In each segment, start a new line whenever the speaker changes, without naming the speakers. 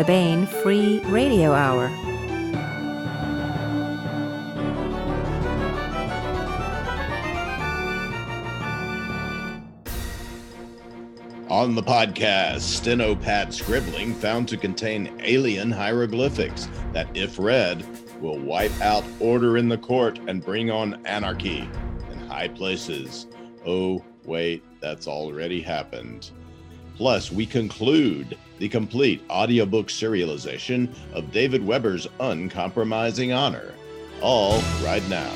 the Baen Free Radio Hour.
On the podcast, Stenopad scribbling found to contain alien hieroglyphics that, if read, will wipe out order in the court and bring on anarchy in high places. Oh, wait, that's already happened. Plus, we conclude the complete audiobook serialization of David Weber's Uncompromising Honor. All right now.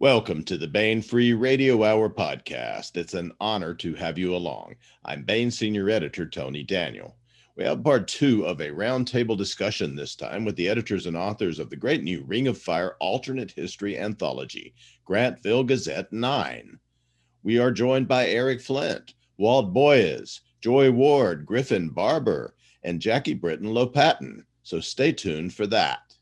Welcome to the Baen Free Radio Hour podcast. It's an honor to have you along. I'm Baen Senior Editor Tony Daniel. We have part two of a roundtable discussion this time with the editors and authors of the great new Ring of Fire alternate history anthology, Grantville Gazette 9. We are joined by Eric Flint, Walt Boyes, Joy Ward, Griffin Barber, and Jackie Britton Lopatin. So stay tuned for that.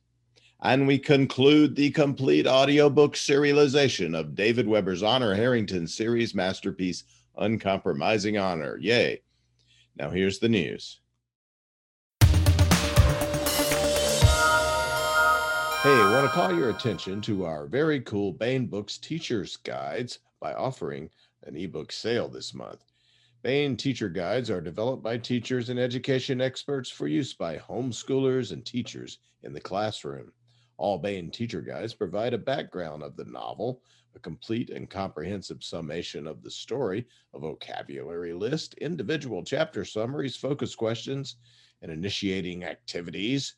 And we conclude the complete audiobook serialization of David Weber's Honor Harrington series masterpiece, Uncompromising Honor. Yay. Now here's the news. Hey, I want to call your attention to our very cool Baen Books Teacher's Guides by offering an ebook sale this month. Baen Teacher Guides are developed by teachers and education experts for use by homeschoolers and teachers in the classroom. All Baen Teacher Guides provide a background of the novel, a complete and comprehensive summation of the story, a vocabulary list, individual chapter summaries, focus questions, and initiating activities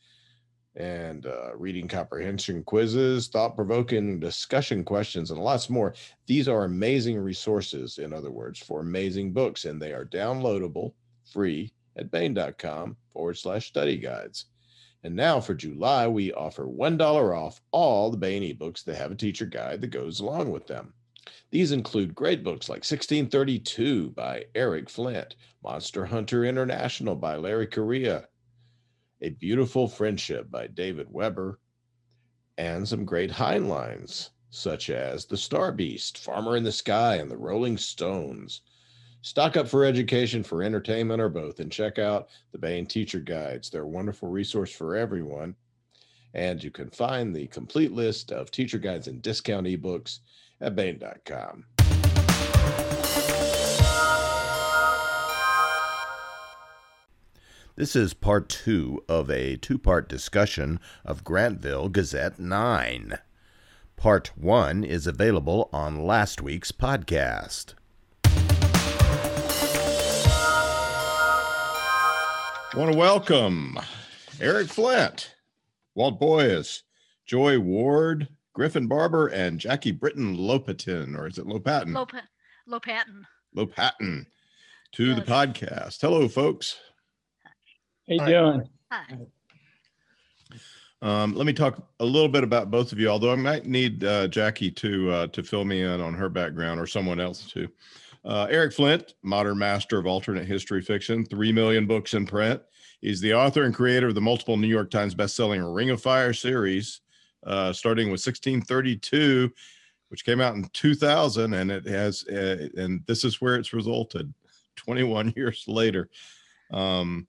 and uh, reading comprehension quizzes, thought provoking discussion questions, and lots more. These are amazing resources, in other words, for amazing books, and they are downloadable free at baen.com forward slash study guides. And now for July, we offer $1 off all the Baen ebooks that have a teacher guide that goes along with them. These include great books like 1632 by Eric Flint, Monster Hunter International by Larry Correia, a Beautiful Friendship by David Weber, and some great Heinleins, such as The Star Beast, Farmer in the Sky, and The Rolling Stones. Stock up for education, for entertainment, or both, and check out the Baen Teacher Guides. They're a wonderful resource for everyone. And you can find the complete list of teacher guides and discount ebooks at Baen.com. This is part two of a two part discussion of Grantville Gazette 9. Part one is available on last week's podcast. I want to welcome Eric Flint, Walt Boyes, Joy Ward, Griffin Barber, and Jackie Britton Lopatin, or is it Lopatin?
Lop- Lopatin.
Lopatin to the podcast. Hello, folks.
How you
Hi.
doing?
Hi.
Um, let me talk a little bit about both of you, although I might need uh, Jackie to uh, to fill me in on her background or someone else too. Uh, Eric Flint, modern master of alternate history fiction, three million books in print. He's the author and creator of the multiple New York Times bestselling Ring of Fire series, uh, starting with 1632, which came out in 2000, and it has, uh, and this is where it's resulted 21 years later. Um,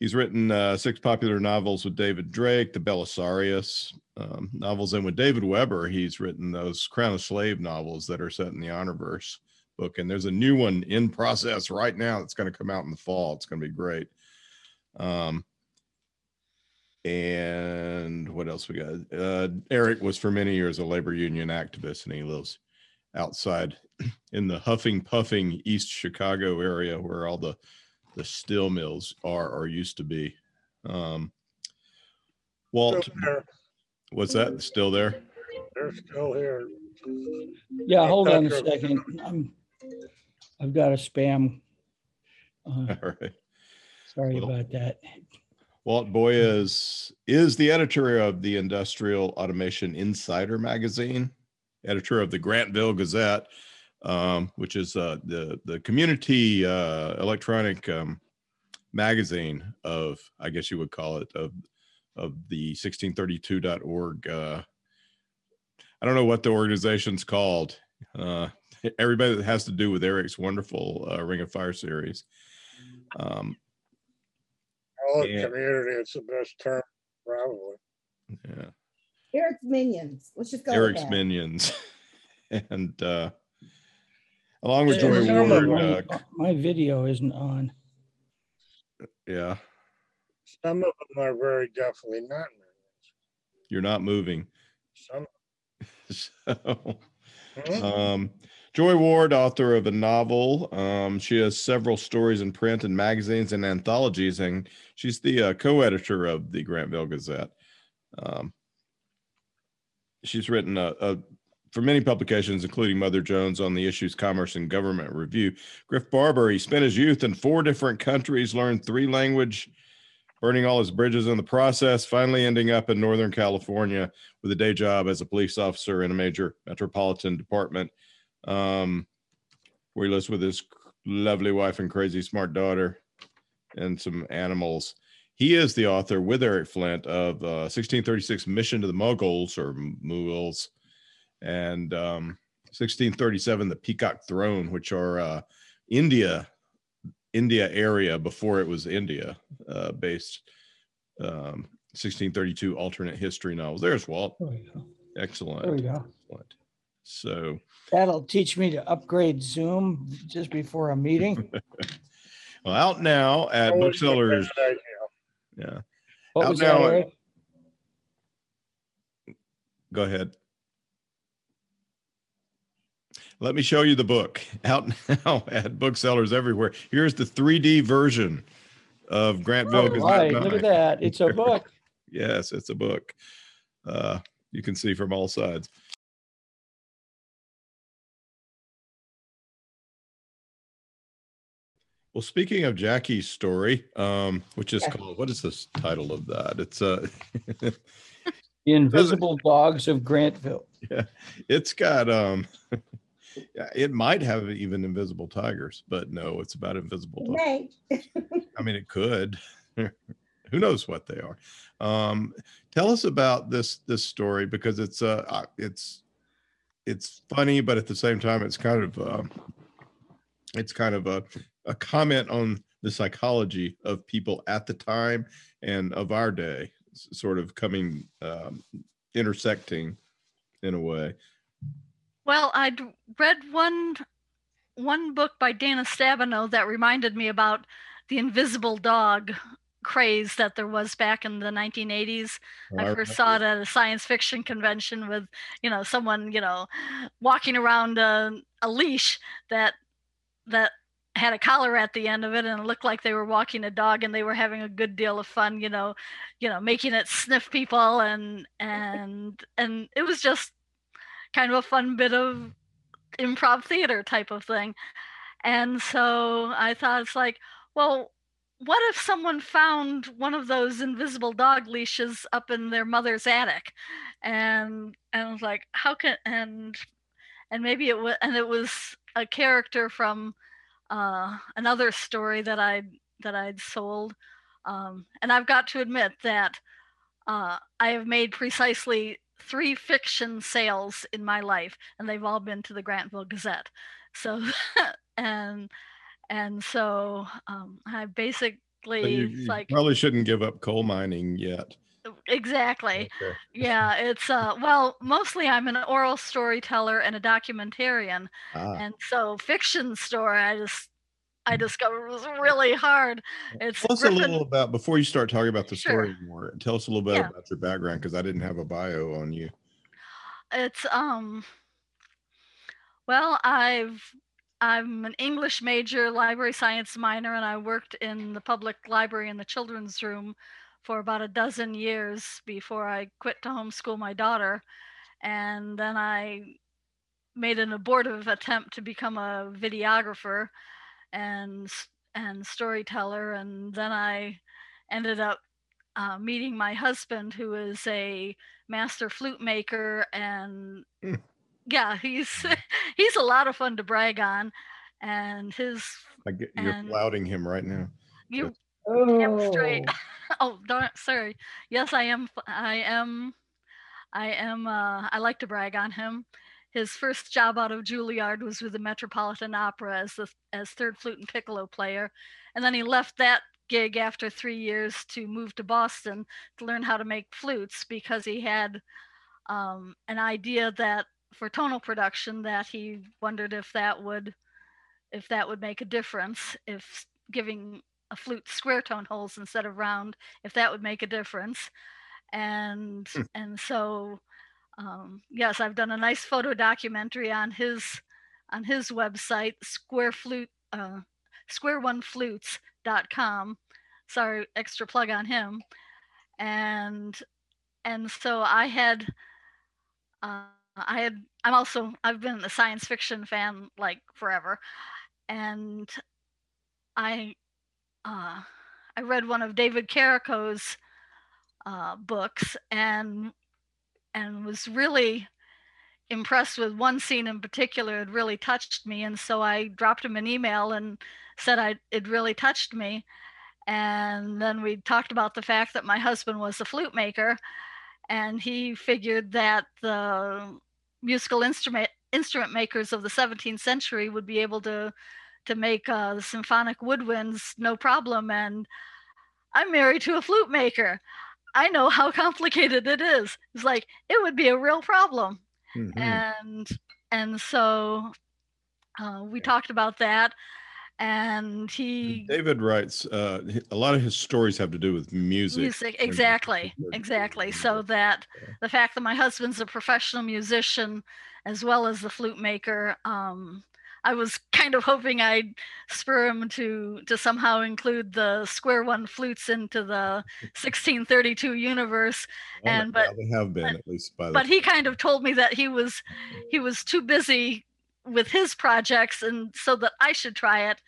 He's written uh, six popular novels with David Drake, the Belisarius um, novels, and with David Weber, he's written those Crown of Slave novels that are set in the Honorverse book. And there's a new one in process right now that's going to come out in the fall. It's going to be great. Um, and what else we got? Uh, Eric was for many years a labor union activist, and he lives outside in the huffing, puffing East Chicago area where all the the steel mills are or used to be. Um, Walt,
Still there.
what's that? Still there?
They're still here.
Yeah, hold on a second. I'm, I've got a spam. Uh,
All right.
Sorry
Well-
about that.
Walt Boyes is the editor of the Industrial Automation Insider magazine, editor of the Grantville Gazette, um, which is uh, the the community uh, electronic um, magazine of, I guess you would call it, of of the 1632.org. Uh, I don't know what the organization's called. Uh,
everybody that has to do with Eric's wonderful uh, Ring of Fire series. Um,
Call it community, it's the best term, probably.
yeah,
Eric's Minions. Let's just go with
Eric's
that.
Minions, and uh, along with Joy
some
Ward.
them-
Uh,
My video isn't on.
yeah,
Some of them are very definitely not minions.
you're not moving.
Some,
So.
Hmm?
Um, Joy Ward, author of a novel. Um, she has several stories in print and magazines and anthologies, and she's the uh, co-editor of the Grantville Gazette. Um, she's written a, a, for many publications, including Mother Jones on the issues Commerce and Government Review. Griff Barber, he spent his youth in four different countries, learned three language, burning all his bridges in the process, finally ending up in Northern California with a day job as a police officer in a major metropolitan department, um, where he lives with his lovely wife and crazy smart daughter and some animals. He is the author with Eric Flint of uh, 1636 Mission to the Muggles or Mughals and um, 1637 The Peacock Throne, which are uh, India India area before it was India uh, based um, 1632 alternate history novels. There's Walt.
There we go.
Excellent.
There we go.
Excellent. So,
That'll teach me to upgrade Zoom just before a meeting.
well, out now at
always
booksellers. Yeah,
What
Out
was that,
now,
Eric?
go ahead. Let me show you the book out now at booksellers everywhere. Here's the 3D version of Grantville. Gazette
Right, look at that. It's a book.
Yes, it's a book. Uh, you can see from all sides. Well, speaking of Jackie's story, um, which is
Yeah.
called what is this title of that? It's uh
The Invisible Dogs of Grantville.
Yeah, it's got um it might have even invisible tigers, but no, it's about invisible dogs.
May.
I mean, it could. Who knows what they are? Um, tell us about this this story because it's uh uh, it's it's funny, but at the same time, it's kind of um, it's kind of a a comment on the psychology of people at the time and of our day, sort of coming um, intersecting in a way.
Well, I'd read one one book by Dana Stabenow that reminded me about the invisible dog craze that there was back in the 1980s. I first saw it at a science fiction convention with, you know, someone, you know, walking around a, a leash that that had a collar at the end of it and it looked like they were walking a dog and they were having a good deal of fun, you know, you know, making it sniff people and and and it was just kind of a fun bit of improv theater type of thing. And so I thought it's like, well, what if someone found one of those invisible dog leashes up in their mother's attic? And and I was like, how can and and maybe it was and it was a character from uh, another story that I that I'd sold. Um, and I've got to admit that uh, I have made precisely three fiction sales in my life, and they've all been to the Grantville Gazette. So, and and so um, I basically
So you, you
like
probably shouldn't give up coal mining yet.
exactly
Okay.
yeah it's uh well mostly i'm an oral storyteller and a documentarian
Ah,
and so fiction story i just i discovered was really hard it's
Tell us a
Griffin-
little about before you start talking about the
Sure.
story more. Tell us a little bit
Yeah.
about your background because I didn't have a bio on you.
it's um well i've i'm an english major library science minor and i worked in the public library in the children's room for about a dozen years before i quit to homeschool my daughter and then i made an abortive attempt to become a videographer and and storyteller and then i ended up uh, meeting my husband who is a master flute maker and
Hmm.
yeah he's he's a lot of fun to brag on and his
I get you're
And-
flouting him right now.
you
Oh,
straight. oh darn sorry yes i am I am i am uh i like to brag on him his first job out of Juilliard was with the Metropolitan Opera as the as third flute and piccolo player, and then he left that gig after three years to move to Boston to learn how to make flutes because he had um, an idea that for tonal production that he wondered if that would if that would make a difference if giving a flute square tone holes instead of round if that would make a difference and
Hmm.
and so um, yes i've done a nice photo documentary on his on his website square flute uh, squareoneflutes.com sorry extra plug on him. And and so i had uh, i had i'm also i've been a science fiction fan like forever. And i uh, i read one of david Carrico's uh, books and and was really impressed with one scene in particular it really touched me and so i dropped him an email and said I, it really touched me. And then we talked about the fact that my husband was a flute maker and he figured that the musical instrument instrument makers of the 17th century would be able to to make uh, the symphonic woodwinds no problem and i'm married to a flute maker i know how complicated it is it's like it would be a real problem
Mhm.
and and so uh, we talked about that and he
David writes uh, a lot of his stories have to do with music.
music exactly exactly so that the fact that my husband's a professional musician as well as the flute maker um i was kind of hoping i'd spur him to to somehow include the square one flutes into the 1632 universe
Well,
and but
they have been at least by the
but he kind of told me that he was he was too busy with his projects and so that I should try it.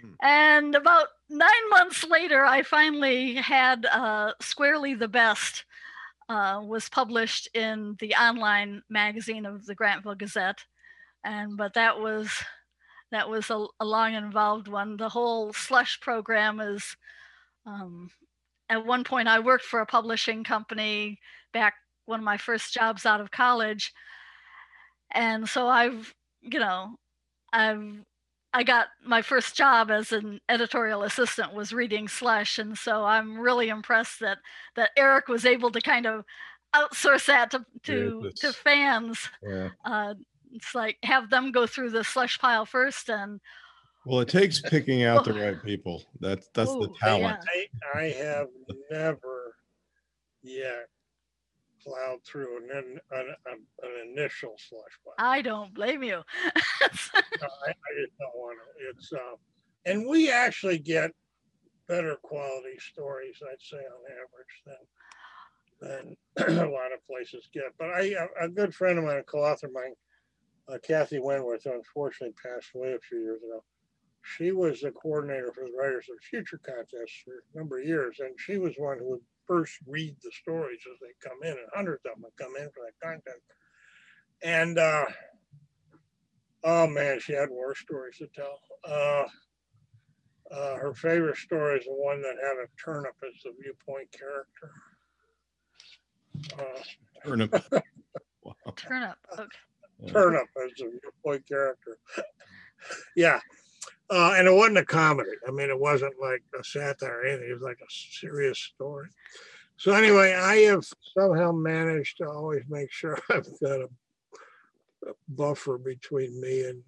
Hmm.
And about nine months later, I finally had uh, Squarely the Best uh, was published in the online magazine of the Grantville Gazette. And but that was that was a, a long involved one. The whole slush program is um, at one point I worked for a publishing company back one of my first jobs out of college and so i've you know i've i got my first job as an editorial assistant was reading slush and so i'm really impressed that that eric was able to kind of outsource that to to, to fans
Yeah.
uh, it's like have them go through the slush pile first and
Well, it takes picking out the right people. That's that's the
Oh,
talent.
I, I have never yet plowed through an, an, an, an initial slush pile.
i don't blame you
No, I, I just don't want to. It's uh, and we actually get better quality stories, I'd say, on average than than a lot of places get. But I a good friend of mine, a co-author of mine, uh, Kathy Wentworth, unfortunately passed away a few years ago. She was the coordinator for the Writers of the Future contest for a number of years, and she was one who would first read the stories as they come in, and hundreds of them would come in for that contest. And uh, oh man, she had war stories to tell. Uh, uh, her favorite story is the one that had a turnip as the viewpoint character. Uh,
Turnip. Wow.
turnip okay
Yeah.
Turnip as a boy character. yeah. Uh, and it wasn't a comedy. I mean, it wasn't like a satire or anything. It was like a serious story. So anyway, I have somehow managed to always make sure I've got a, a buffer between me and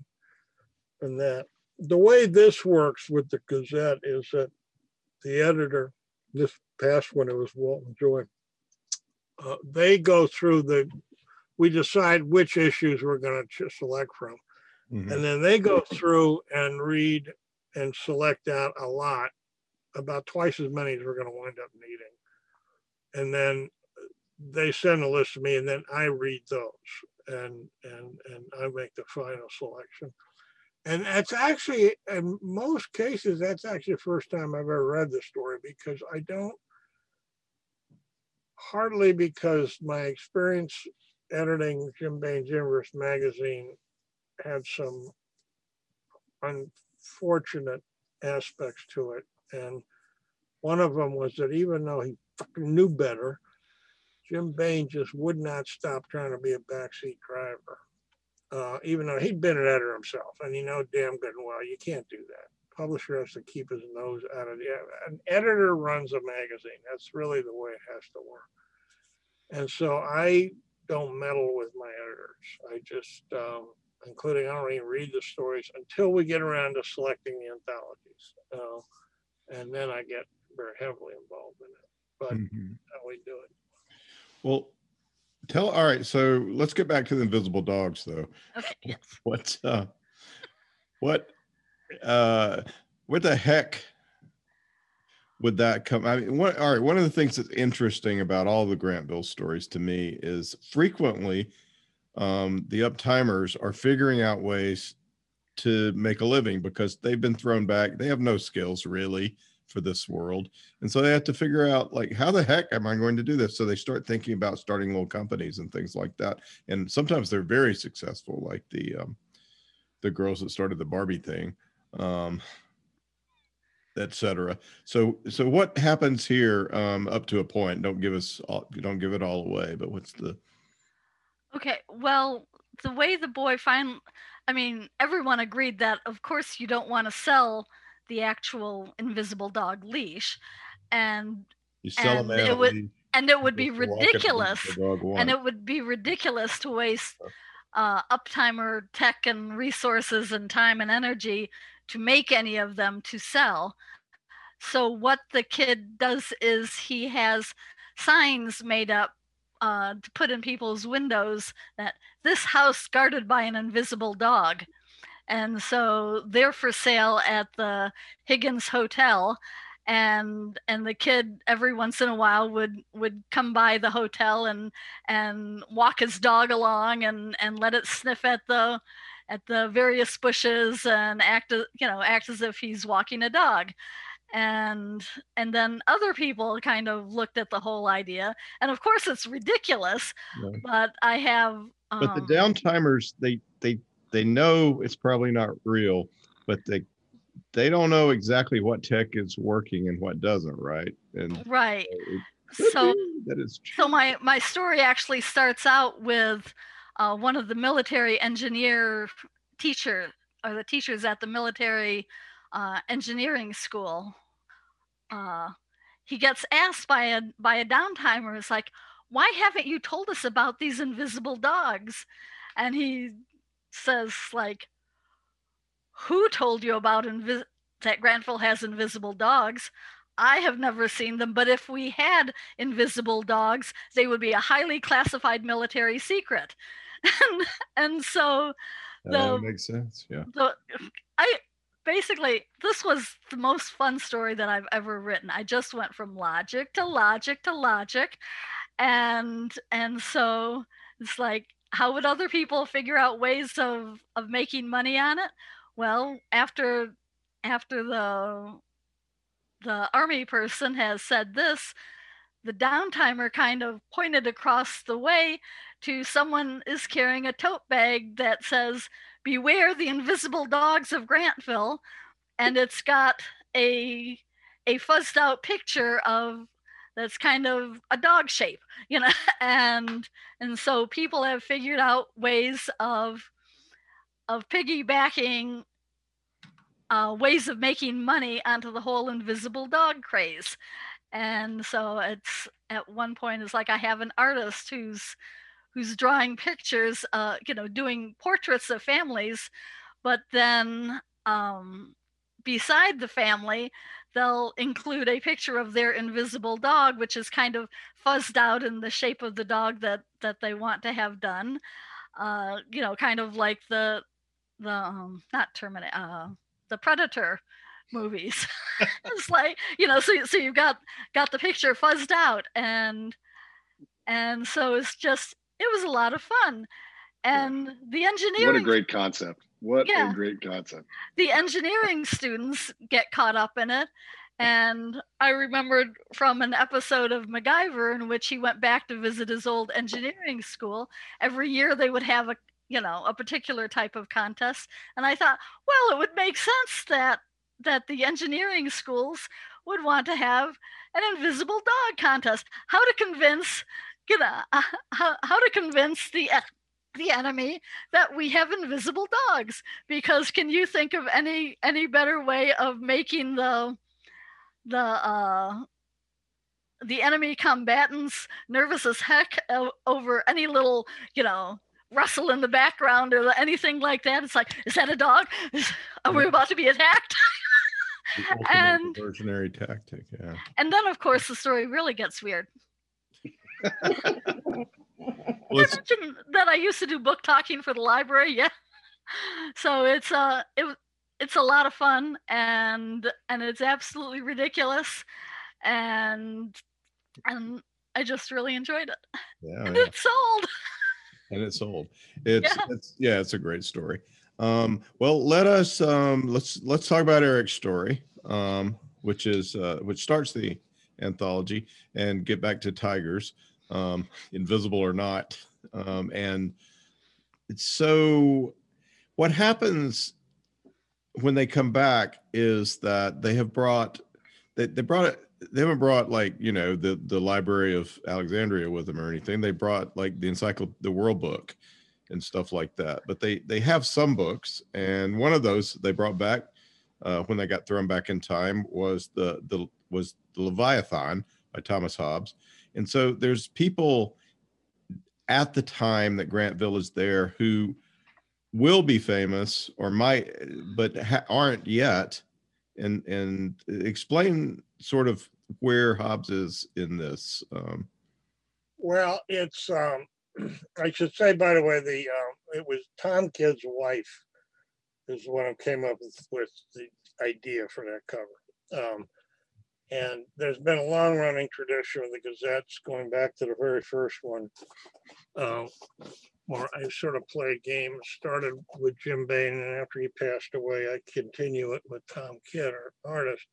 and that. The way this works with the Gazette is that the editor, this past one it was Walt and Joy, uh, they go through the we decide which issues we're going to select from.
Mhm.
And then they go through and read and select out a lot, about twice as many as we're going to wind up needing. And then they send a list to me and then I read those and, and, and I make the final selection. And that's actually, in most cases, that's actually the first time I've ever read the story because I don't, hardly because my experience editing Jim Baen's Universe magazine had some unfortunate aspects to it. And one of them was that even though he fucking knew better, Jim Bain just would not stop trying to be a backseat driver. uh, even though he'd been an editor himself, and you know damn good and well you can't do that. Publisher has to keep his nose out of the. An editor runs a magazine. That's really the way it has to work. And so I don't meddle with my editors. I just, um, including I don't even read the stories until we get around to selecting the anthologies, uh, and then I get very heavily involved in it. But
Mhm.
how we do it.
Well, tell, all right. So let's get back to the invisible dogs though.
Okay. Yes.
What, uh, what, uh, what the heck would that come? I mean, what, all right. One of the things that's interesting about all the Grantville stories to me is frequently, um, the uptimers are figuring out ways to make a living because they've been thrown back. They have no skills really for this world. And so they have to figure out like, how the heck am I going to do this? So they start thinking about starting little companies and things like that. And sometimes they're very successful, like the, um, the girls that started the Barbie thing, um, etc. So, so what happens here, um, up to a point? Don't give us, all, don't give it all away, but what's the,
Okay, well, the way the boy find I mean, everyone agreed that of course you don't want to sell the actual invisible dog leash and
you sell
And it would- and it would be
just to walk it,
ridiculous and it would be ridiculous to waste uh, uptimer tech and resources and time and energy to make any of them to sell. So what the kid does is he has signs made up uh, to put in people's windows that this house guarded by an invisible dog. And so they're for sale at the Higgins Hotel and and the kid every once in a while would would come by the hotel and and walk his dog along and and let it sniff at the at the various bushes and act you know act as if he's walking a dog. And and then other people kind of looked at the whole idea. And of course it's ridiculous but i have
But
um,
the downtimers, they, they, they know it's probably not real, but they, they don't know exactly what tech is working and what doesn't, right? And
right. so
that is
so my my story actually starts out with uh, one of the military engineer teacher or the teachers at the military uh, engineering school uh, he gets asked by a by a downtimer it's like why haven't you told us about these invisible dogs? And he says like who told you about that grantville has invisible dogs? I have never seen them but if we had invisible dogs they would be a highly classified military secret and, and so
that makes sense. Yeah.
the I basically this was the most fun story that I've ever written. I just went from logic to logic to logic and and so it's like how would other people figure out ways of of making money on it? Well, after after the the army person has said this, the downtimer kind of pointed across the way to someone is carrying a tote bag that says beware the invisible dogs of grantville and it's got a a fuzzed out picture of that's kind of a dog shape you know and and so people have figured out ways of of piggybacking uh, ways of making money onto the whole invisible dog craze. And so it's at one point it's like i have an artist who's who's drawing pictures uh you know doing portraits of families but then um beside the family they'll include a picture of their invisible dog which is kind of fuzzed out in the shape of the dog that that they want to have done. Uh you know kind of like the the um not terminator uh the predator movies. It's like you know so so you've got got the picture fuzzed out and and so it's just it was a lot of fun and the engineering
What a great concept. What
Yeah.
a great concept.
the engineering students get caught up in it and i remembered from an episode of macgyver in which he went back to visit his old engineering school every year they would have a you know a particular type of contest and i thought well it would make sense that that the engineering schools would want to have an invisible dog contest how to convince you know uh, how, how to convince the the enemy that we have invisible dogs? Because can you think of any any better way of making the the uh the enemy combatants nervous as heck over any little you know rustle in the background or anything like that? It's like is that a dog? Are we about to be attacked? And-
diversionary tactic. Yeah.
and then of course the story really gets weird
Well,
I mentioned that I used to do book talking for the library. Yeah. So it's uh it it's a lot of fun and and it's absolutely ridiculous and and I just really enjoyed it.
yeah,
And
yeah.
it's sold.
and it's sold. It's
Yeah.
it's yeah, it's a great story. Um, well, let us um, let's let's talk about Eric's story, um, which is uh, which starts the anthology, and get back to tigers, um, invisible or not, um, and it's so. What happens when they come back is that they have brought they, they brought it they haven't brought like you know the the library of alexandria with them or anything they brought like the encycl the world book and stuff like that but they they have some books and one of those they brought back uh, when they got thrown back in time was the the was the leviathan by thomas hobbes and so there's people at the time that grantville is there who will be famous or might but ha- aren't yet and and explain sort of where Hobbes is in this. Um,
Well, it's um, I should say by the way, the um, it was Tom Kidd's wife is one who came up with, with the idea for that cover. Um, and there's been a long running tradition of the Gazettes going back to the very first one. Uh, where I sort of play a game, started with Jim Baen, and after he passed away, I continue it with Tom Kidd, our artist.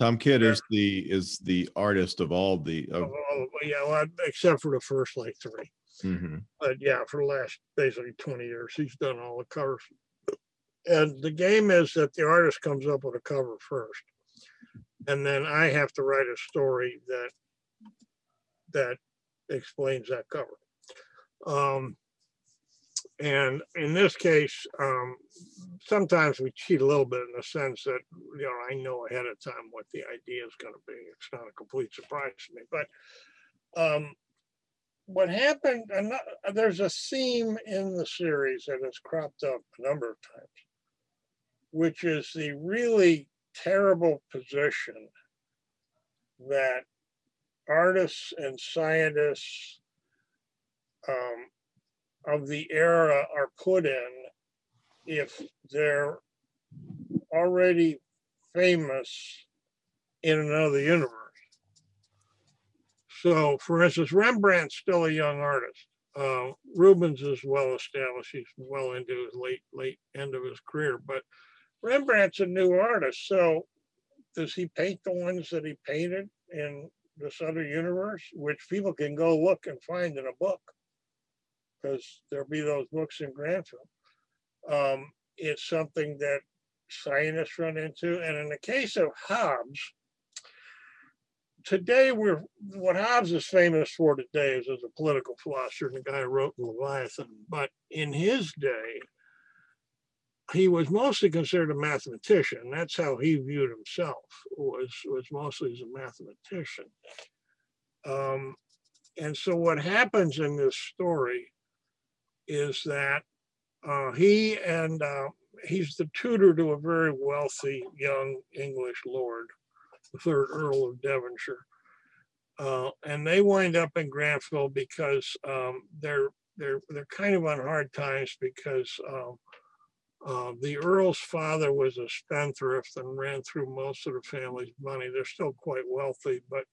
Tom Kidd
Yeah.
is the is the artist of all the of,
Of all- Yeah, well, except for the first like three.
Mhm.
but yeah, for the last basically 20 years, he's done all the covers. And the game is that the artist comes up with a cover first. And then I have to write a story that that explains that cover. Um, and in this case, um, sometimes we cheat a little bit in the sense that, you know, I know ahead of time what the idea is going to be. It's not a complete surprise to me. But um, what happened, there's a theme in the series that has cropped up a number of times, which is the really terrible position that artists and scientists um, of the era are put in if they're already famous in another universe. So, for instance, Rembrandt's still a young artist. Uh, Rubens is well established. He's well into his late late end of his career, but Rembrandt's a new artist. So, does he paint the ones that he painted in this other universe, which people can go look and find in a book? Because there'll be those books in Grantville. Um, it's something that scientists run into, and in the case of Hobbes, today we're what Hobbes is famous for today is as a political philosopher and the guy who wrote Leviathan. But in his day, he was mostly considered a mathematician. That's how he viewed himself. Was was mostly as a mathematician. Um, and so what happens in this story is that uh, he and uh, he's the tutor to a very wealthy young English lord the third Earl of Devonshire. Uh, and they wind up in Grantville because um, they're they're they're kind of on hard times because um, uh, the Earl's father was a spendthrift and ran through most of the family's money. They're still quite wealthy, but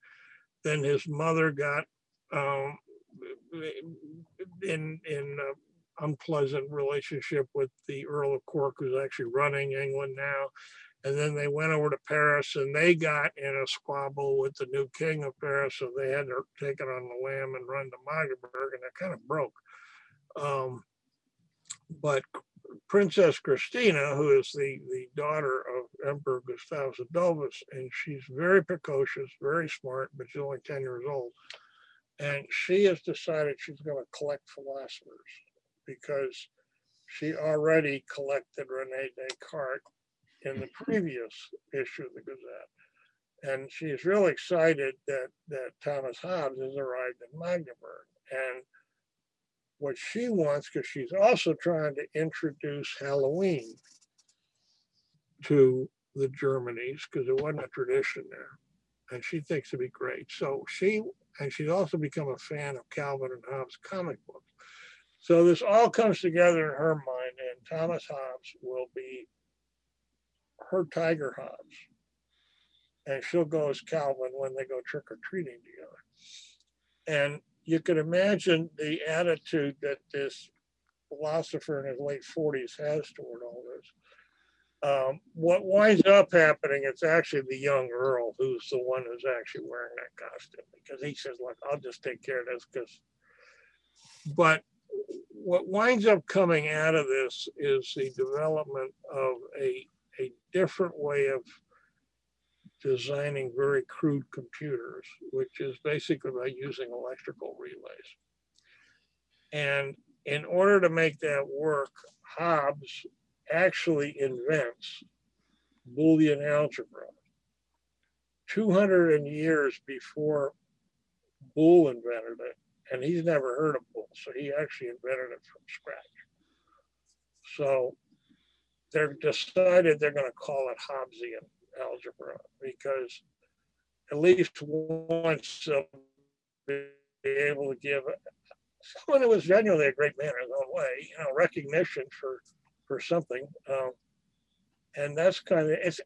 then his mother got um, in in a unpleasant relationship with the Earl of Cork, who's actually running England now. And then they went over to Paris and they got in a squabble with the new king of Paris. So they had to take it on the lam and run to Magdeburg and it kind of broke. Um, but Princess Christina, who is the, the daughter of Emperor Gustavus Adolphus, and she's very precocious, very smart, but she's only 10 years old. And she has decided she's going to collect philosophers. because she already collected Rene Descartes in the previous issue of the Gazette. And she's really excited that, that Thomas Hobbes has arrived in Magdeburg. And what she wants, because she's also trying to introduce Halloween to the Germanies, because it wasn't a tradition there. And she thinks it'd be great. So she, and she's also become a fan of Calvin and Hobbes comic books. So this all comes together in her mind, and Thomas Hobbes will be her Tiger Hobbes. And she'll go as Calvin when they go trick or treating together. And you can imagine the attitude that this philosopher in his late 40s has toward all this. Um, what winds up happening, it's actually the young Earl who's the one who's actually wearing that costume because he says, Look, I'll just take care of this because. But what winds up coming out of this is the development of a, a different way of designing very crude computers, which is basically by using electrical relays. And in order to make that work, Hobbes actually invents Boolean algebra 200 years before Boole invented it. And he's never heard of Boole, so he actually invented it from scratch. So they've decided they're going to call it Hobbesian algebra because at least once be able to give someone who was genuinely a great man in his own way, you know, recognition for for something. Um, and that's kind of it's.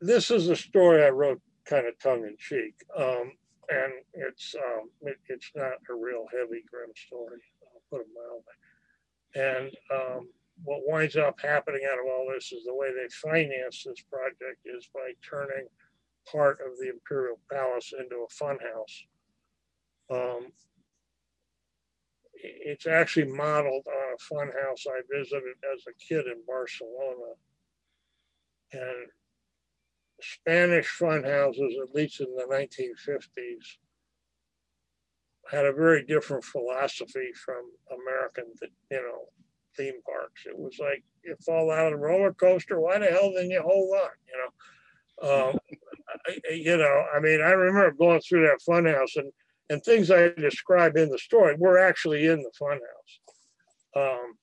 This is a story I wrote kind of tongue in cheek, um, and it's um, it, it's not a real heavy grim story. I'll put it mildly. And um, what winds up happening out of all this is the way they finance this project is by turning part of the imperial palace into a funhouse. Um, it's actually modeled on a funhouse I visited as a kid in Barcelona. And Spanish funhouses, at least in the 1950s, had a very different philosophy from American, you know, theme parks. It was like you fall out of the roller coaster. Why the hell didn't you hold on? You know, um, I, you know. I mean, I remember going through that funhouse and and things I describe in the story were actually in the funhouse. Um,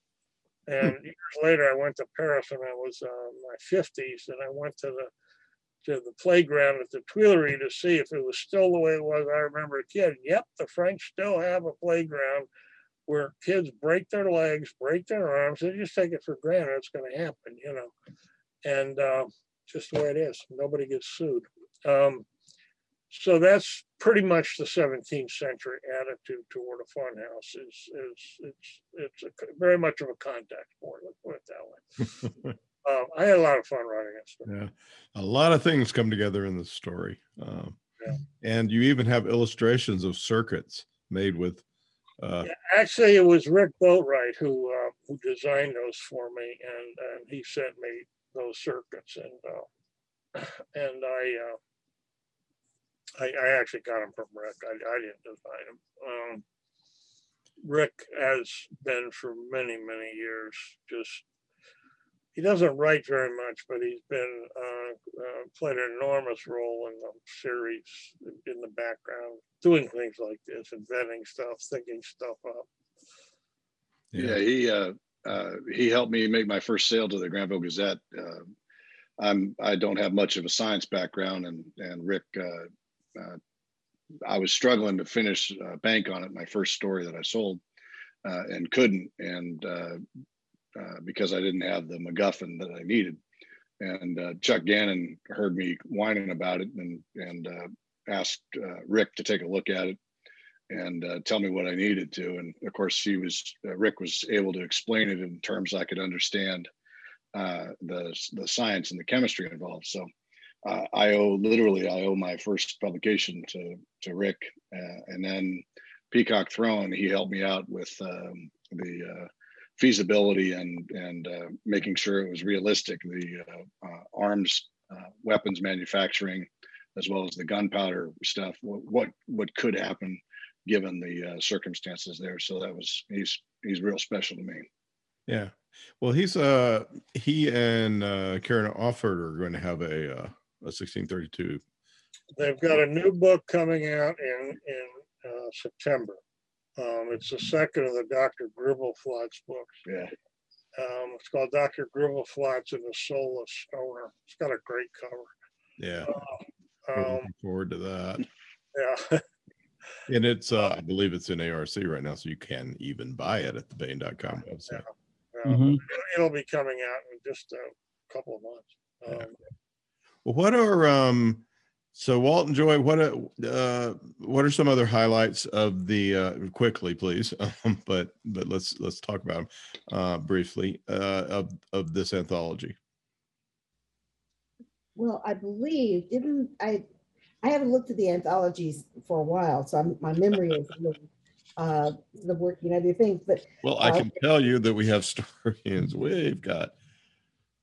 and years later, I went to Paris when I was uh, in my 50s, and I went to the to the playground at the Tuileries to see if it was still the way it was. I remember a kid. Yep, the French still have a playground where kids break their legs, break their arms. They just take it for granted it's going to happen, you know. And uh, just the way it is. Nobody gets sued. Um, so that's pretty much the 17th century attitude toward a funhouse. Is is it's it's a, very much of a contact sport. Let's put it that way. um, I had a lot of fun writing it.
Yeah, a lot of things come together in the story, um, yeah. and you even have illustrations of circuits made with.
Uh, actually, it was Rick Boatwright who uh, who designed those for me, and and he sent me those circuits, and uh, and I uh, I, I actually got them from Rick. I, I didn't design them. Um, Rick has been for many, many years just, he doesn't write very much, but he's been uh, uh, played an enormous role in the series in the background, doing things like this, inventing stuff, thinking stuff up.
Yeah, yeah he uh, uh, he helped me make my first sale to the Grantville Gazette. Uh, I'm I don't have much of a science background, and and Rick uh, uh, I was struggling to finish uh, bank on it, my first story that I sold, uh, and couldn't, and uh, uh, because I didn't have the MacGuffin that I needed. And uh, Chuck Gannon heard me whining about it and and asked Rick to take a look at it and tell me what I needed to. And of course, he was Rick was able to explain it in terms I could understand the the science and the chemistry involved. So uh, I owe literally I owe my first publication to to Rick, uh, and then Peacock Throne. He helped me out with um, the uh, feasibility and and uh, making sure it was realistic. The uh, uh, arms weapons manufacturing, as well as the gunpowder stuff. What what, what could happen given the uh, circumstances there. So that was he's he's real special to me.
Yeah. Well, he's uh he and uh Kerryn Offord are going to have a uh, a 1632.
They've got a new book coming out in in uh, September. Um, it's the second of the Dr. Gribbleflotz books.
Yeah.
Um, it's called Dr. Gribbleflotz and the Soul of Stoner. It's got a great cover.
Yeah.
Um,
looking forward to that.
yeah,
And it's uh I believe it's in ARC right now, so you can even buy it at the Baen.com website.
yeah.
Mhm.
it'll be coming out in just a couple of months.
Yeah.
Um,
Well, what are um so Walt and Joy, what are uh what are some other highlights of the uh quickly please um, but but let's let's talk about them uh briefly uh of of this anthology.
Well, I believe, didn't I, I haven't looked at the anthologies for a while, so I'm, my memory is a little, uh, the working other things, but
Well, I
Uh,
can tell you that we have stories. We've got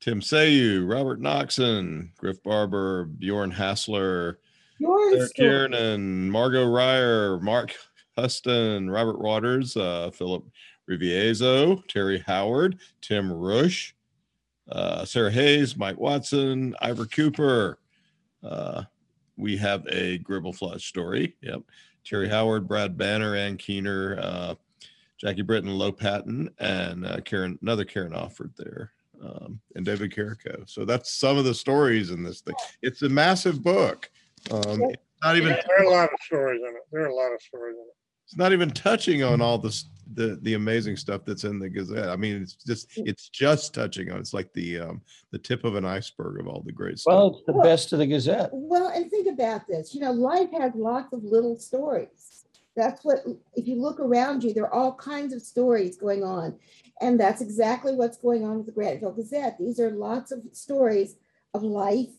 Tim Sayeau, Robert Noxon, Griff Barber, Bjorn
Hasseler,
Eric Kiernan, Margot Ryer, Mark Huston, Robert Waters, uh, Philip Riviezo, Terry Howard, Tim Rush, uh, Sarah Hayes, Mike Watson, Iver Cooper. Uh, we have a Gribbleflotz story. Yep. Terry Howard, Brad Banner, Ann Keener, uh, Jackie Britton, Lopatin, and uh, Kerryn, another Kerryn Offord there, um, and David Carrico. So that's some of the stories in this thing. It's a massive book. Um, it's not even
there are a lot of stories in it. There are a lot of stories in it.
it's not even touching on all this the the amazing stuff that's in the Gazette. I mean, it's just it's just touching on. It's like the um the tip of an iceberg of all the great stuff.
Well, it's the
Well-
best of the Gazette.
well, and think about this, you know, life has lots of little stories. That's what, if you look around you, there are all kinds of stories going on. And that's exactly what's going on with the Grantville Gazette. These are lots of stories of life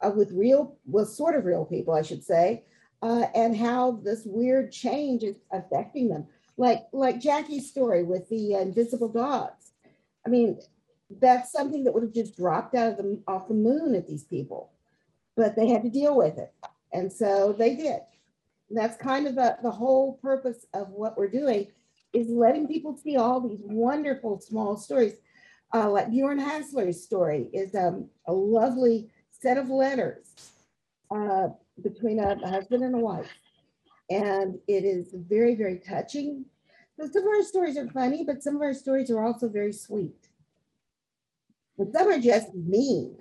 uh, with real, well, sort of real people, I should say, uh, and how this weird change is affecting them. Like, like Jackie's story with the invisible dogs. I mean, that's something that would have just dropped out of the off the moon at these people, but they had to deal with it, and so they did. And that's kind of the, the whole purpose of what we're doing is letting people see all these wonderful small stories. Uh, like Bjorn Hasseler's story is um, a lovely set of letters uh, between a, a husband and a wife. And it is very, very touching. So some of our stories are funny, but some of our stories are also very sweet. But some are just mean.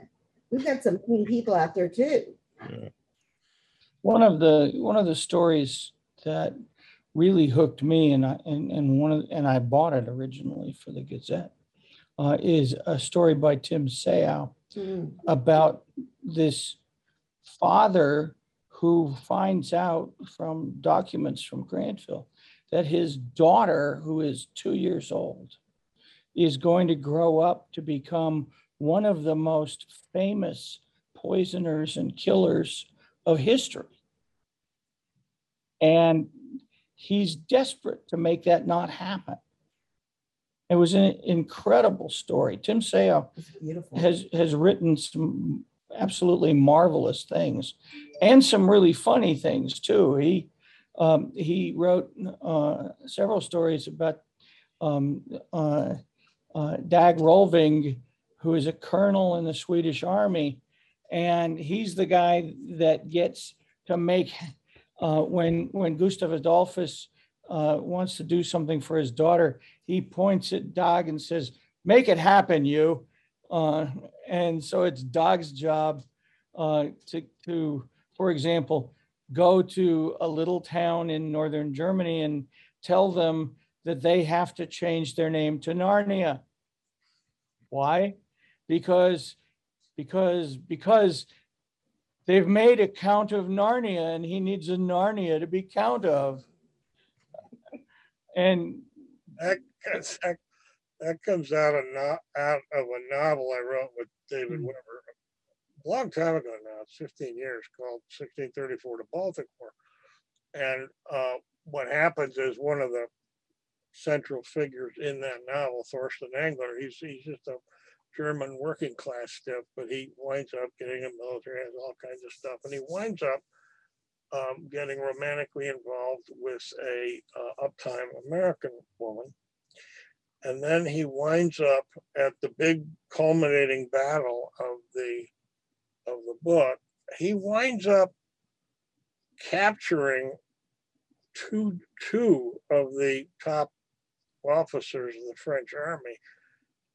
We've got some mean people out there too.
One of the one of the stories that really hooked me, and I and, and one of and I bought it originally for the Gazette, uh, is a story by Tim Sayeau
Mm.
about this father who finds out from documents from Grantville that his daughter, who is two years old, is going to grow up to become one of the most famous poisoners and killers of history. And he's desperate to make that not happen. It was an incredible story. Tim
Sayeau
has has written some absolutely marvelous things and some really funny things too. He um, he wrote uh, several stories about um, uh, uh, Dag Rolving, who is a colonel in the Swedish army, and he's the guy that gets to make uh, when when Gustav Adolphus uh, wants to do something for his daughter, he points at Dog and says, "Make it happen, you." Uh, and so it's Dog's job uh, to, to, for example, go to a little town in northern Germany and tell them that they have to change their name to Narnia. Why? Because, because, because they've made a count of Narnia and he needs a Narnia to be count of. And
That, that, that comes out of no, out of a novel I wrote with David
Mm.
Weber a long time ago now. It's 15 years called 1634 to Baltic War. And uh, what happens is one of the central figures in that novel, Thorsten Engler, he's he's just a German working class stiff, but he winds up getting a military, has all kinds of stuff, and he winds up um, getting romantically involved with a uh, uptime American woman. And then he winds up at the big culminating battle of the of the book. He winds up capturing two two of the top officers of the French army.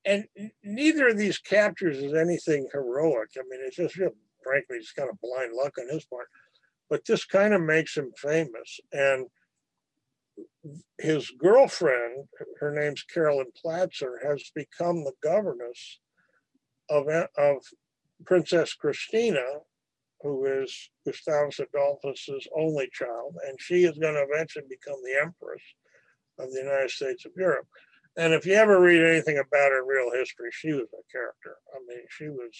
And neither of these captures is anything heroic. I mean, it's just real, frankly, it's kind of blind luck on his part. But this kind of makes him famous. And his girlfriend, her name's Carolyn Platzer, has become the governess of, of Princess Christina, who is Gustavus Adolphus's only child, and she is going to eventually become the empress of the United States of Europe. And if you ever read anything about her real history, she was a character. I mean, she was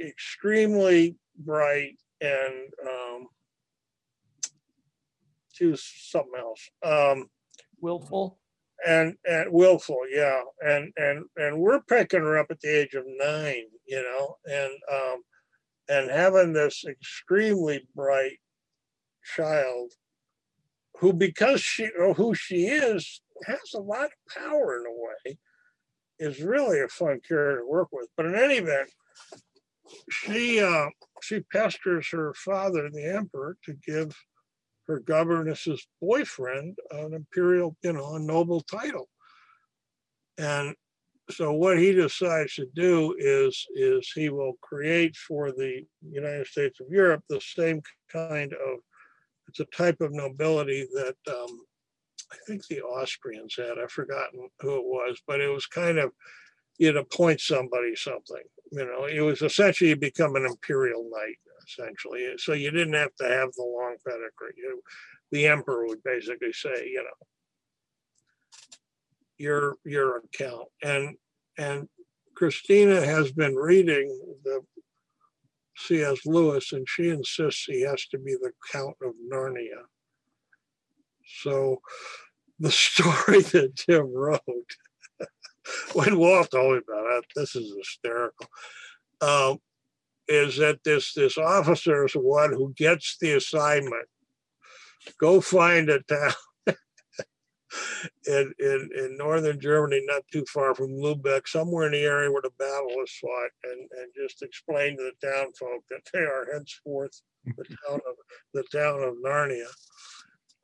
extremely bright and um, she was something else. Um,
willful
and and willful, yeah. And and and we're picking her up at the age of nine, you know, and um, and having this extremely bright child who because she or who she is has a lot of power in a way is really a fun character to work with. But in any event she uh, she pesters her father the emperor to give her governess's boyfriend an imperial you know a noble title. And so what he decides to do is is he will create for the united states of europe the same kind of it's a type of nobility that um, I think the Austrians had. I've forgotten who it was, but it was kind of you'd appoint somebody something. You know, it was essentially you become an imperial knight, essentially. So you didn't have to have the long pedigree. You, the emperor would basically say, you know, your your account. And and Christina has been reading the C.S. Lewis, and she insists he has to be the Count of Narnia. So the story that Tim wrote, when Walt told me about it, this is hysterical, um, is that this, this officer is the one who gets the assignment, go find a town in, in, in northern Germany, not too far from Lubeck, somewhere in the area where the battle was fought, and, and just explain to the town folk that they are henceforth the town of the town of Narnia.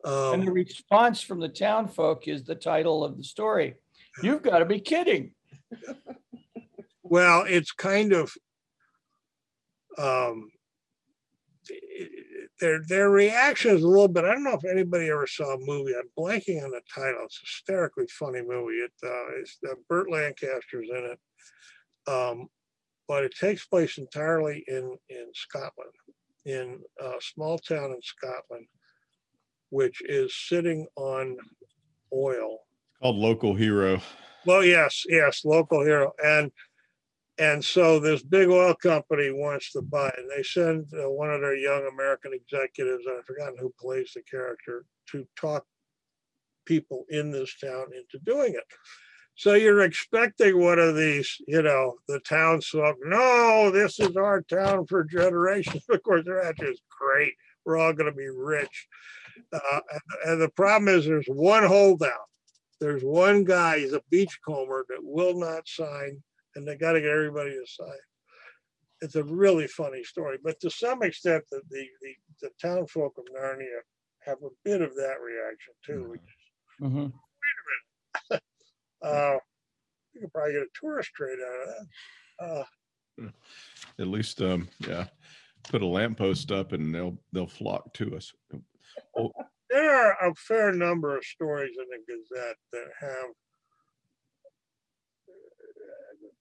And the
Um,
response from the town folk is the title of the story. You've got to be kidding.
well, it's kind of um, their their reaction is a little bit. I don't know if anybody ever saw a movie. I'm blanking on the title. It's a hysterically funny movie. It uh, it's uh, Burt Lancaster's in it, um, but it takes place entirely in in Scotland, in a small town in Scotland, which is sitting on oil.
Called Local Hero.
Well, yes, yes, local hero, and and so this big oil company wants to buy, it. and they send uh, one of their young American executives, I've forgotten who plays the character, to talk people in this town into doing it. So you're expecting one of these, you know, the townsfolk. No, this is our town for generations. Of course, they're just great. We're all going to be rich. Uh, and, and the problem is, there's one holdout. There's one guy. He's a beachcomber that will not sign and they got to get everybody to sign. It's a really funny story, but to some extent, the the the, the town folk of Narnia have a bit of that reaction too. Which is,
Mhm.
uh, you could probably get a tourist trade out of that. Uh,
At least, um, yeah, put a lamppost up and they'll they'll flock to us. Oh.
there are a fair number of stories in the Gazette that have.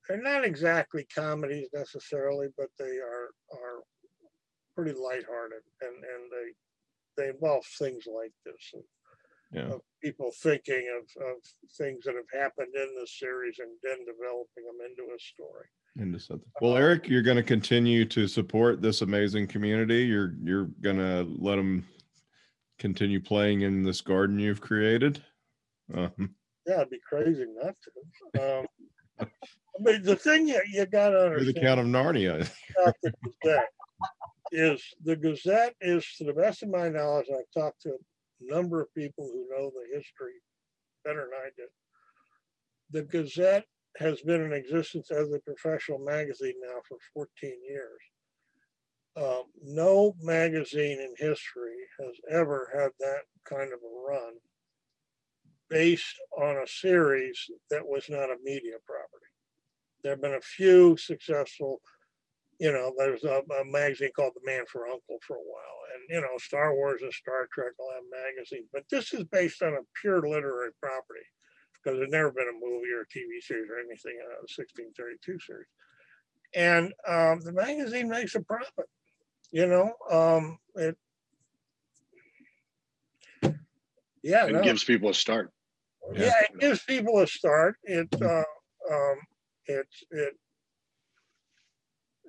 They're not exactly comedies necessarily, but they are are pretty lighthearted, and and they they involve things like this. of-
Yeah.
of people thinking of, of things that have happened in the series and then developing them into a story.
into something. Well, uh-huh. Eric, you're going to continue to support this amazing community. You're you're going to let them continue playing in this garden you've created. Um,
Yeah, it'd be crazy not to. Um, I mean, the thing you, you got to
you're the
understand
Count of Narnia.
the Gazette is the Gazette is, to the best of my knowledge, I've talked to a number of people who know the history better than I did. The Gazette has been in existence as a professional magazine now for 14 years. Um, no magazine in history has ever had that kind of a run based on a series that was not a media property. There have been a few successful, you know, there's a, a magazine called The Man from U.N.C.L.E. for a while, and you know, Star Wars and Star Trek will have magazines, but this is based on a pure literary property because there's never been a movie or a TV series or anything out of the 1632 series. And um, the magazine makes a profit. You know, um, it. Yeah,
It
no,
gives people a start.
yeah, it gives people a start. It, uh, um, it's, it.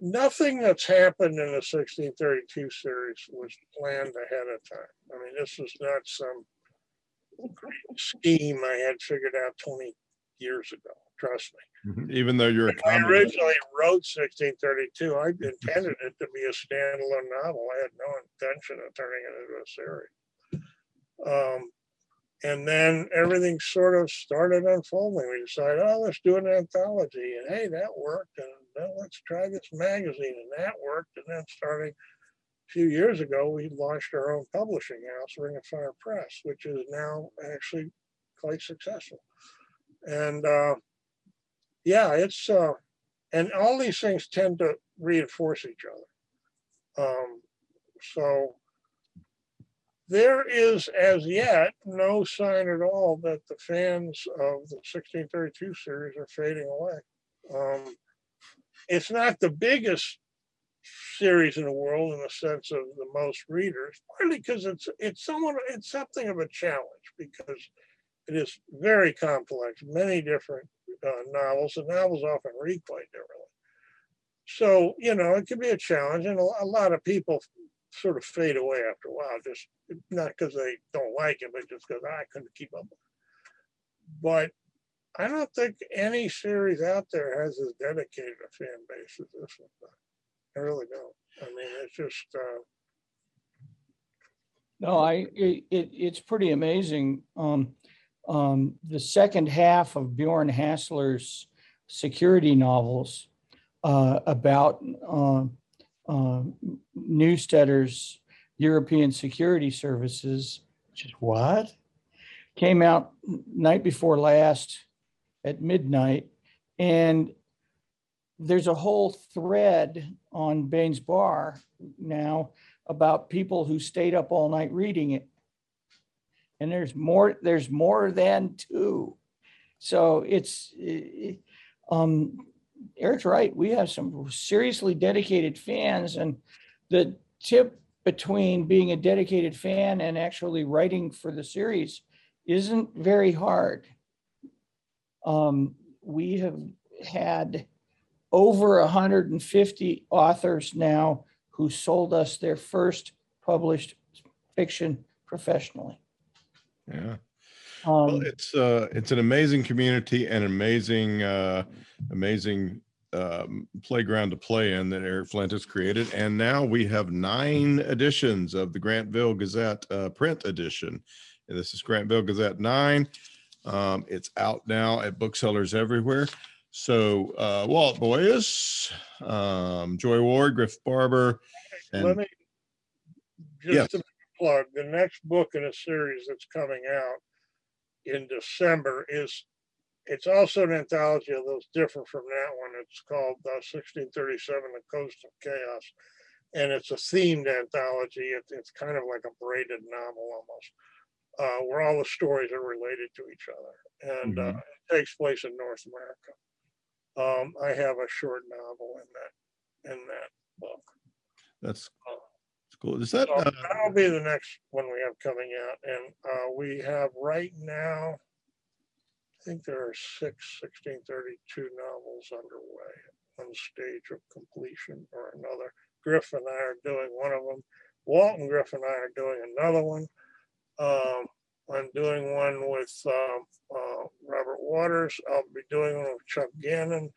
Nothing that's happened in the sixteen thirty-two series was planned ahead of time. I mean, this was not some scheme I had figured out twenty years ago, trust me.
Even though you're a
I originally wrote sixteen thirty-two. I intended it to be a standalone novel. I had no intention of turning it into a series. Um, and then everything sort of started unfolding. We decided, oh, let's do an anthology. And hey, that worked. And well, let's try this magazine. And that worked. And then starting a few years ago, we launched our own publishing house, Ring of Fire Press, which is now actually quite successful. And uh, yeah, it's, uh, and all these things tend to reinforce each other. Um, so there is as yet no sign at all that the fans of the 1632 series are fading away. Um, it's not the biggest series in the world in the sense of the most readers, partly because it's it's somewhat it's something of a challenge because it is very complex, many different novels, and novels often read quite differently. So you know it can be a challenge, and a, lot of people sort of fade away after a while, just not because they don't like it, but just because I couldn't keep up. But I don't think any series out there has as dedicated a fan base as this one. I really don't. I mean, it's just uh,
No, I, it, it, it's pretty amazing. Um, um, the second half of Bjorn Hasseler's security novels uh, about uh, uh, Neustatter's European Security Services, which is what? Came out night before last at midnight. And there's a whole thread on Baen's Bar now about people who stayed up all night reading it. And there's more, there's more than two. So it's, um, Eric's right. We have some seriously dedicated fans and the tip between being a dedicated fan and actually writing for the series isn't very hard. Um, we have had over 150 authors now who sold us their first published fiction professionally.
Yeah. Well,
Um,
it's uh, it's an amazing community and amazing, uh, amazing um, playground to play in that Eric Flint has created. And now we have nine editions of the Grantville Gazette uh, print edition. And this is Grantville Gazette nine. Um, it's out now at booksellers everywhere. So uh, Walt Boyes, um, Joy Ward, Griff Barber,
let
and
me
Yes.
just to plug the next book in a series that's coming out in December is it's also an anthology although it's different from that one. It's called uh, 1637 the coast of chaos. And it's a themed anthology. It, it's kind of like a braided novel almost uh, where all the stories are related to each other. And uh, it takes place in north america. Um, i have a short novel in that in that book.
That's, that's cool. Is that
so
uh,
that'll be the next one we have coming out, and uh, we have right now. I think there are six 1632 novels underway, one stage of completion or another. Griff and I are doing one of them. Walt and Griff and I are doing another one. Um, I'm doing one with um, uh, Robert Waters. I'll be doing one with Chuck Gannon,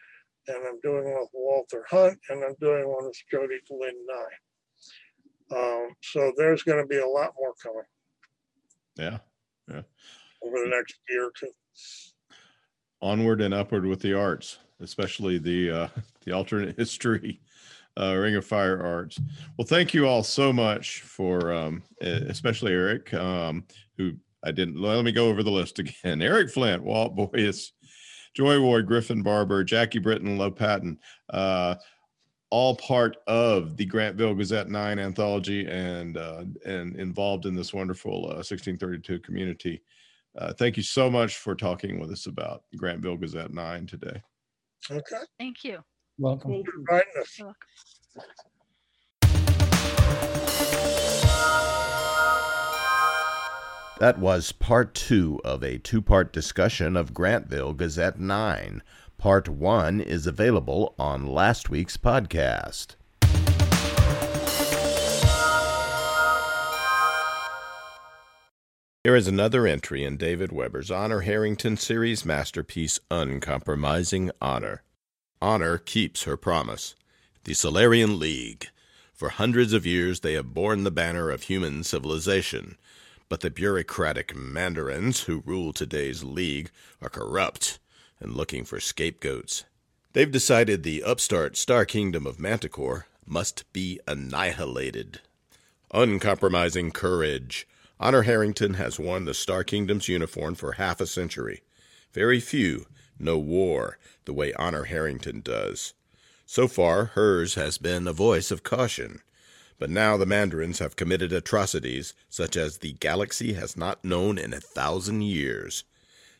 and I'm doing one with Walter Hunt, and I'm doing one with Jody Lynn Nye. So there's going to be a lot more coming.
Yeah.
Yeah. Over the next year or two.
Onward and upward with the arts, especially the uh, the alternate history uh, Ring of Fire arts. Well, thank you all so much for, um, especially Eric, um, who I didn't. Let me go over the list again. Eric Flint, Walt Boyes, Joy Ward, Griffin Barber, Jackie Britton, Lopatin, uh, all part of the Grantville Gazette Nine anthology and uh, and involved in this wonderful uh, 1632 community. Uh, thank you so much for talking with us about Grantville Gazette Nine today.
Okay.
Thank you.
Welcome.
Thank you for inviting us.
That was part two of a two part discussion of Grantville Gazette 9. Part one is available on last week's podcast. Here is another entry in David Weber's Honor Harrington series masterpiece, Uncompromising Honor. Honor keeps her promise. The Solarian League. For hundreds of years, they have borne the banner of human civilization. But the bureaucratic mandarins who rule today's League are corrupt and looking for scapegoats. They've decided the upstart Star Kingdom of Manticore must be annihilated. Uncompromising courage. Honor Harrington has worn the Star Kingdom's uniform for half a century. Very few know war the way Honor Harrington does. So far, hers has been a voice of caution. But now the Mandarins have committed atrocities such as the galaxy has not known in a thousand years.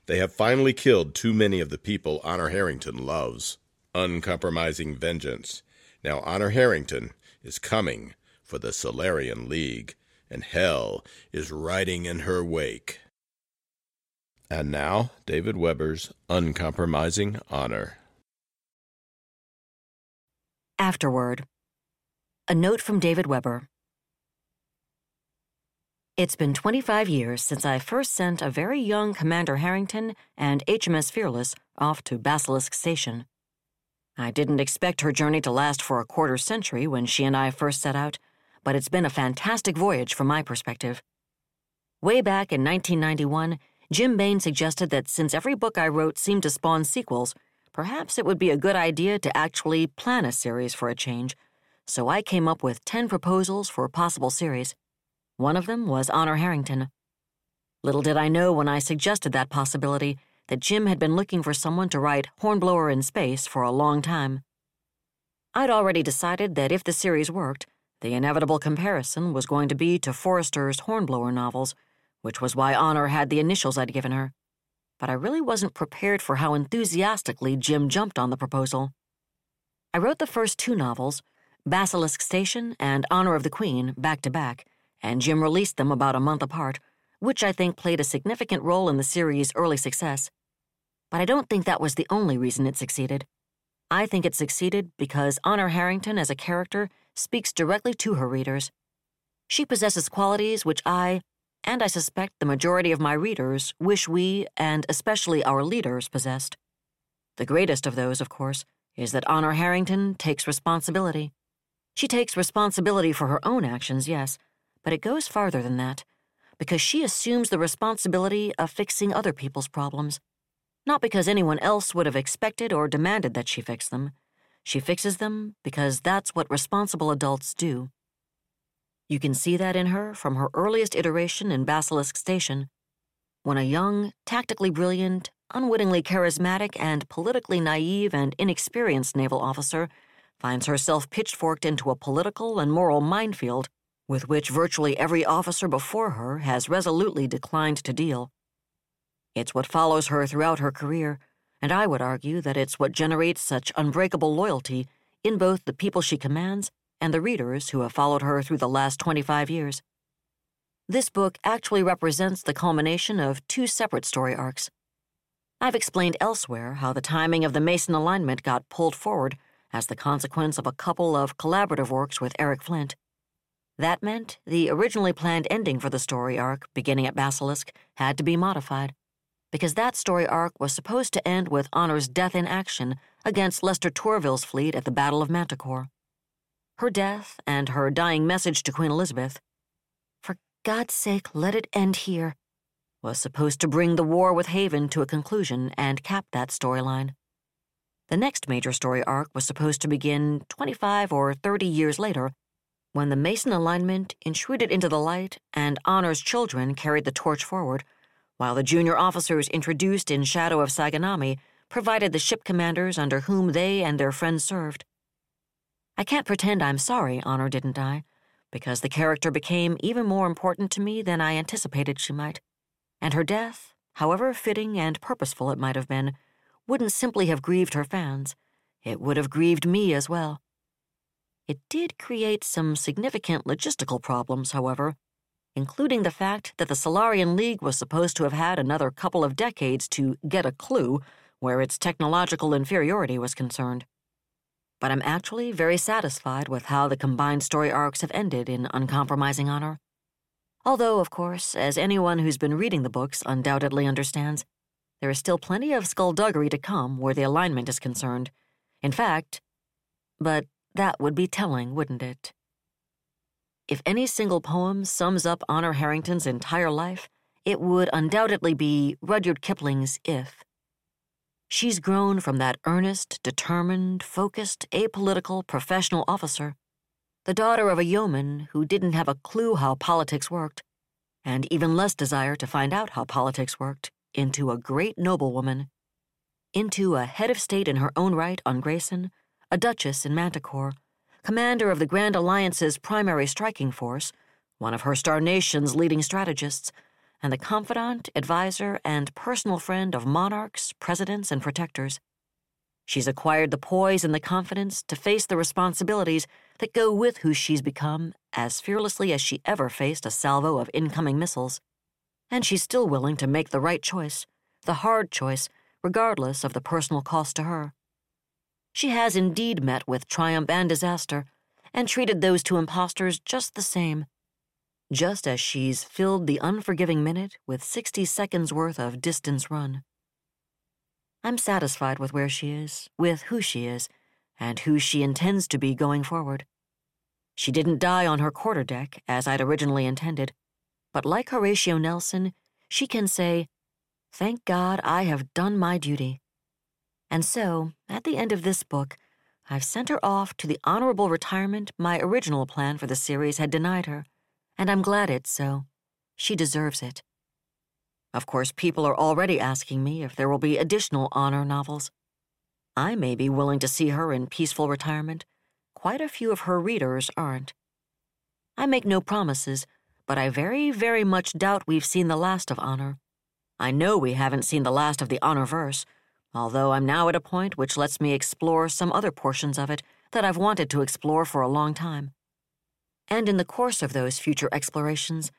They have finally killed too many of the people Honor Harrington loves. Uncompromising vengeance. Now Honor Harrington is coming for the Solarian League, and hell is riding in her wake. And now, David Weber's Uncompromising Honor.
Afterward, A note from David Weber. It's been 25 years since I first sent a very young Commander Harrington and HMS Fearless off to Basilisk Station. I didn't expect her journey to last for a quarter century when she and I first set out, but it's been a fantastic voyage from my perspective. Way back in 1991, Jim Baen suggested that since every book I wrote seemed to spawn sequels, perhaps it would be a good idea to actually plan a series for a change so I came up with 10 proposals for a possible series. One of them was Honor Harrington. Little did I know when I suggested that possibility that Jim had been looking for someone to write Hornblower in Space for a long time. I'd already decided that if the series worked, the inevitable comparison was going to be to Forester's Hornblower novels, which was why Honor had the initials I'd given her. But I really wasn't prepared for how enthusiastically Jim jumped on the proposal. I wrote the first two novels, Basilisk Station and Honor of the Queen back to back, and Jim released them about a month apart, which I think played a significant role in the series' early success. But I don't think that was the only reason it succeeded. I think it succeeded because Honor Harrington as a character speaks directly to her readers. She possesses qualities which I, and I suspect the majority of my readers, wish we, and especially our leaders, possessed. The greatest of those, of course, is that Honor Harrington takes responsibility. She takes responsibility for her own actions, yes, but it goes farther than that, because she assumes the responsibility of fixing other people's problems. Not because anyone else would have expected or demanded that she fix them. She fixes them because that's what responsible adults do. You can see that in her from her earliest iteration in Basilisk Station, when a young, tactically brilliant, unwittingly charismatic, and politically naive and inexperienced naval officer finds herself pitchforked into a political and moral minefield with which virtually every officer before her has resolutely declined to deal. It's what follows her throughout her career, and I would argue that it's what generates such unbreakable loyalty in both the people she commands and the readers who have followed her through the last 25 years. This book actually represents the culmination of two separate story arcs. I've explained elsewhere how the timing of the Mesan alignment got pulled forward as the consequence of a couple of collaborative works with Eric Flint. That meant the originally planned ending for the story arc, beginning at Basilisk, had to be modified, because that story arc was supposed to end with Honor's death in action against Lester Tourville's fleet at the Battle of Manticore. Her death and her dying message to Queen Elizabeth, for God's sake, let it end here, was supposed to bring the war with Haven to a conclusion and cap that storyline. The next major story arc was supposed to begin 25 or 30 years later when the Mesan alignment intruded into the light and Honor's children carried the torch forward, while the junior officers introduced in Shadow of Saganami provided the ship commanders under whom they and their friends served. I can't pretend I'm sorry Honor didn't die, because the character became even more important to me than I anticipated she might, and her death, however fitting and purposeful it might have been, wouldn't simply have grieved her fans, it would have grieved me as well. It did create some significant logistical problems, however, including the fact that the Solarian League was supposed to have had another couple of decades to get a clue where its technological inferiority was concerned. But I'm actually very satisfied with how the combined story arcs have ended in uncompromising honor. Although, of course, as anyone who's been reading the books undoubtedly understands, there is still plenty of skullduggery to come where the alignment is concerned. In fact, but that would be telling, wouldn't it? If any single poem sums up Honor Harrington's entire life, it would undoubtedly be Rudyard Kipling's If. She's grown from that earnest, determined, focused, apolitical professional officer, the daughter of a yeoman who didn't have a clue how politics worked, and even less desire to find out how politics worked, into a great noblewoman, into a head of state in her own right on Grayson, a duchess in Manticore, commander of the Grand Alliance's primary striking force, one of her star nation's leading strategists, and the confidant, advisor, and personal friend of monarchs, presidents, and protectors. She's acquired the poise and the confidence to face the responsibilities that go with who she's become as fearlessly as she ever faced a salvo of incoming missiles and she's still willing to make the right choice, the hard choice, regardless of the personal cost to her. She has indeed met with triumph and disaster, and treated those two impostors just the same, just as she's filled the unforgiving minute with 60 seconds worth of distance run. I'm satisfied with where she is, with who she is, and who she intends to be going forward. She didn't die on her quarterdeck, as I'd originally intended but like Horatio Nelson, she can say, Thank God I have done my duty. And so, at the end of this book, I've sent her off to the honorable retirement my original plan for the series had denied her, and I'm glad it's so. She deserves it. Of course, people are already asking me if there will be additional honor novels. I may be willing to see her in peaceful retirement. Quite a few of her readers aren't. I make no promises, but I very, very much doubt we've seen the last of honor. I know we haven't seen the last of the honor verse, although I'm now at a point which lets me explore some other portions of it that I've wanted to explore for a long time. And in the course of those future explorations,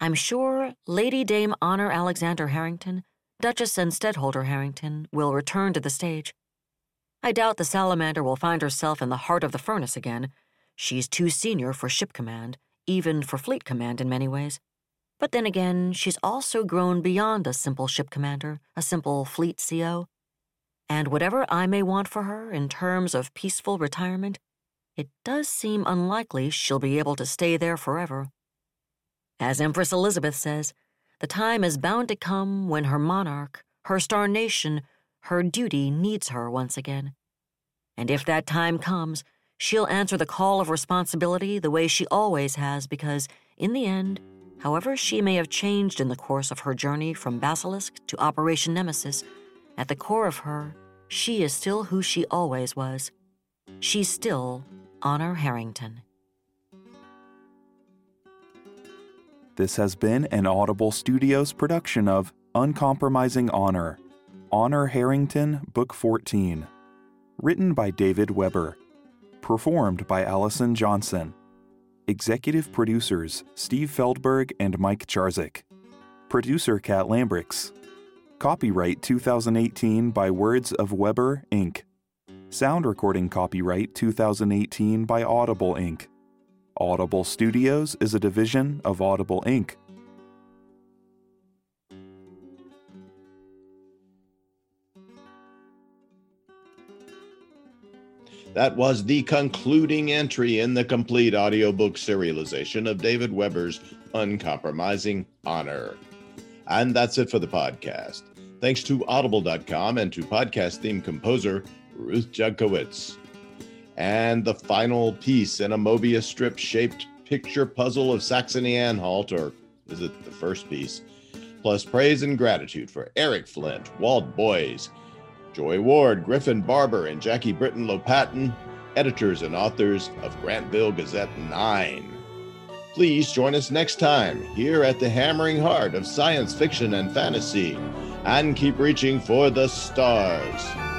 I'm sure Lady Dame Honor Alexander Harrington, Duchess and Steadholder Harrington, will return to the stage. I doubt the salamander will find herself in the heart of the furnace again. She's too senior for ship command, even for fleet command in many ways. But then again, she's also grown beyond a simple ship commander, a simple fleet CO. And whatever I may want for her in terms of peaceful retirement, it does seem unlikely she'll be able to stay there forever. As Empress Elizabeth says, the time is bound to come when her monarch, her star nation, her duty needs her once again. And if that time comes, She'll answer the call of responsibility the way she always has because, in the end, however she may have changed in the course of her journey from Basilisk to Operation Nemesis, at the core of her, she is still who she always was. She's still Honor Harrington.
This has been an Audible Studios production of Uncompromising Honor, Honor Harrington, Book 14. Written by David Weber performed by Allyson Johnson. Executive producers Steve Feldberg and Mike Charzuk. Producer Kat Lambrix. Copyright 2018 by Words of Weber, Inc. Sound recording copyright 2018 by Audible, Inc. Audible Studios is a division of Audible, Inc.
That was the concluding entry in the complete audiobook serialization of David Weber's Uncompromising Honor. And that's it for the podcast. Thanks to audible.com and to podcast theme composer Ruth Judkowitz. And the final piece in a Mobius strip shaped picture puzzle of Saxony Anhalt, or is it the first piece? Plus praise and gratitude for Eric Flint, Walt Boyes, Joy Ward, Griffin Barber, and Jackie Britton Lopatin, editors and authors of Grantville Gazette 9. Please join us next time here at the hammering heart of science fiction and fantasy, and keep reaching for the stars.